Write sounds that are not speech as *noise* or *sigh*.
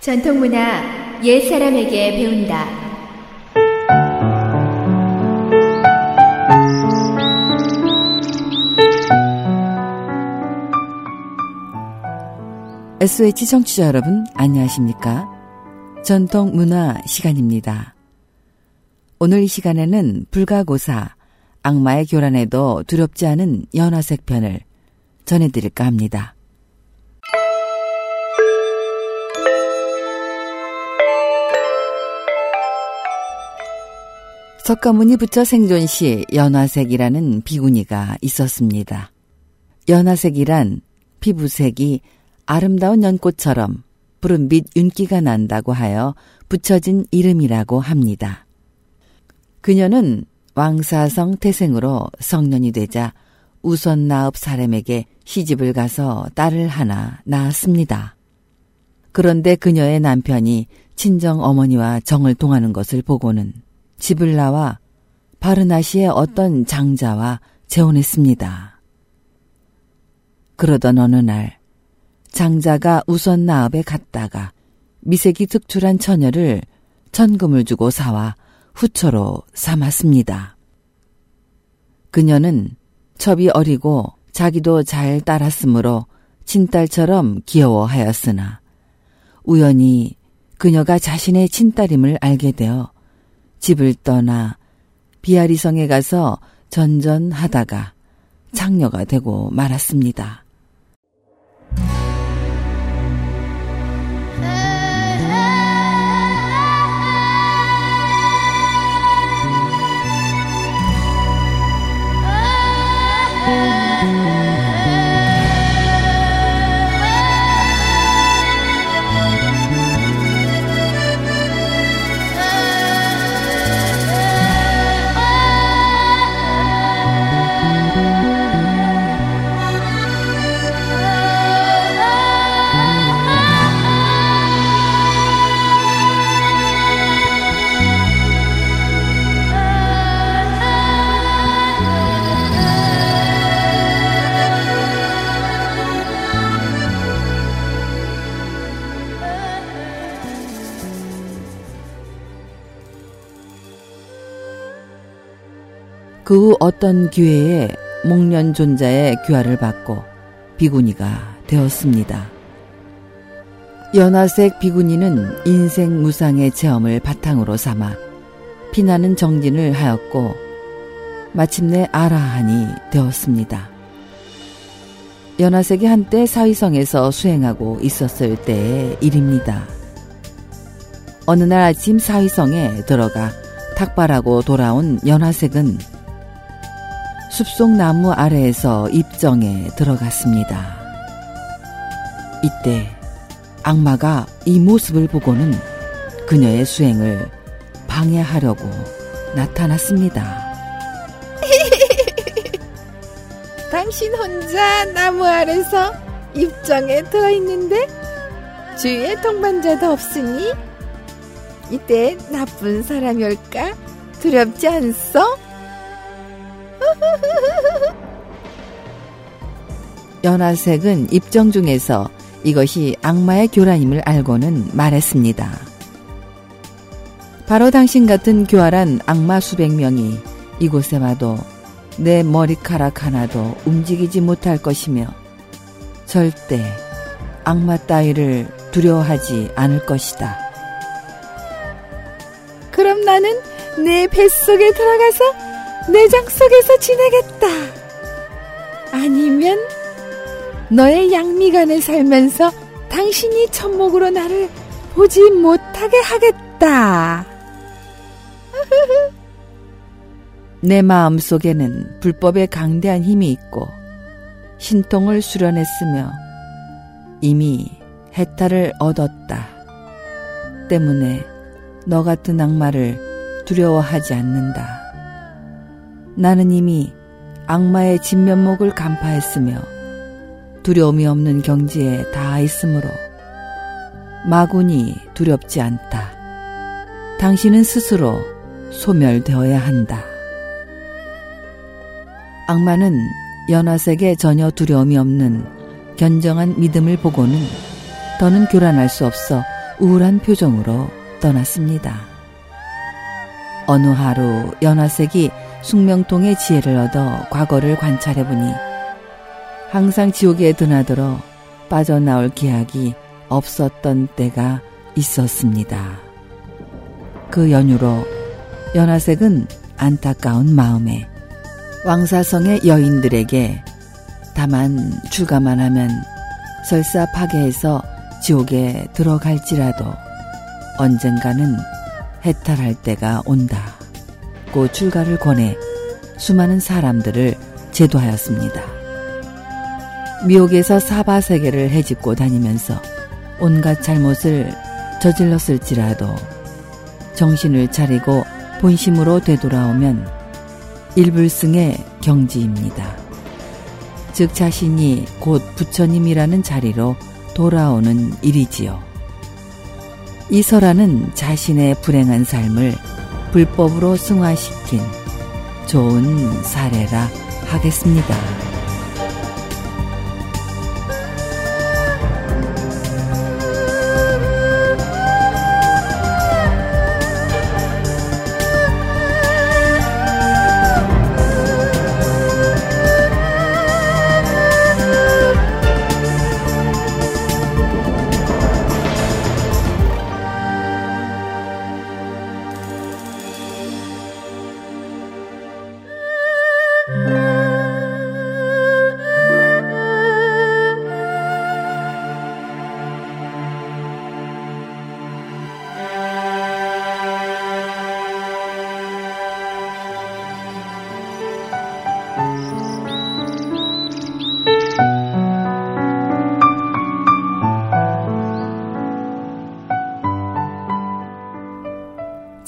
전통문화 옛사람에게 배운다. SH 청취자 여러분, 안녕하십니까? 전통문화 시간입니다. 오늘 이 시간에는 불가고사, 악마의 교란에도 두렵지 않은 연화색 편을 전해드릴까 합니다. 석가모니 부처 생존 시 연화색이라는 비구니가 있었습니다. 연화색이란 피부색이 아름다운 연꽃처럼 푸른 빛 윤기가 난다고 하여 붙여진 이름이라고 합니다. 그녀는 왕사성 태생으로 성년이 되자 우선 나읍 사람에게 시집을 가서 딸을 하나 낳았습니다. 그런데 그녀의 남편이 친정 어머니와 정을 통하는 것을 보고는 집을 나와 바르나시의 어떤 장자와 재혼했습니다. 그러던 어느 날 장자가 우선 나읍에 갔다가 미색이 특출한 처녀를 천금을 주고 사와 후처로 삼았습니다. 그녀는 첩이 어리고 자기도 잘 따랐으므로 친딸처럼 귀여워하였으나 우연히 그녀가 자신의 친딸임을 알게 되어 집을 떠나 비아리성에 가서 전전하다가 창녀가 되고 말았습니다. 그 후 어떤 기회에 목련 존자의 귀화를 받고 비구니가 되었습니다. 연화색 비구니는 인생 무상의 체험을 바탕으로 삼아 피나는 정진을 하였고 마침내 아라한이 되었습니다. 연화색이 한때 사위성에서 수행하고 있었을 때의 일입니다. 어느 날 아침 사위성에 들어가 탁발하고 돌아온 연화색은 숲속 나무 아래에서 입정에 들어갔습니다. 이때 악마가 이 모습을 보고는 그녀의 수행을 방해하려고 나타났습니다. *laughs* 당신 혼자 나무 아래서 입정에 들어있는데 주위에 동반자도 없으니 이때 나쁜 사람이 올까 두렵지 않소? *laughs* 연화색은 입정 중에서 이것이 악마의 교란임을 알고는 말했습니다. 바로 당신 같은 교활한 악마 수백 명이 이곳에 와도 내 머리카락 하나도 움직이지 못할 것이며 절대 악마 따위를 두려워하지 않을 것이다. 그럼 나는 내 뱃속에 들어가서 내장 속에서 지내겠다. 아니면 너의 양미간에 살면서 당신이 천목으로 나를 보지 못하게 하겠다. *laughs* 내 마음 속에는 불법의 강대한 힘이 있고 신통을 수련했으며 이미 해탈을 얻었다. 때문에 너 같은 악마를 두려워하지 않는다. 나는 이미 악마의 진면목을 간파했으며 두려움이 없는 경지에 닿아 있으므로 마군이 두렵지 않다. 당신은 스스로 소멸되어야 한다. 악마는 연화색에 전혀 두려움이 없는 견정한 믿음을 보고는 더는 교란할 수 없어 우울한 표정으로 떠났습니다. 어느 하루 연화색이 숙명통의 지혜를 얻어 과거를 관찰해 보니 항상 지옥에 드나들어 빠져나올 기약이 없었던 때가 있었습니다. 그 연유로 연화색은 안타까운 마음에 왕사성의 여인들에게 다만 출가만 하면 설사 파괴해서 지옥에 들어갈지라도 언젠가는 해탈할 때가 온다. 고 출가를 권해 수많은 사람들을 제도하였습니다. 미혹에서 사바 세계를 해집고 다니면서 온갖 잘못을 저질렀을지라도 정신을 차리고 본심으로 되돌아오면 일불승의 경지입니다. 즉 자신이 곧 부처님이라는 자리로 돌아오는 일이지요. 이설아는 자신의 불행한 삶을 불법으로 승화시킨 좋은 사례라 하겠습니다.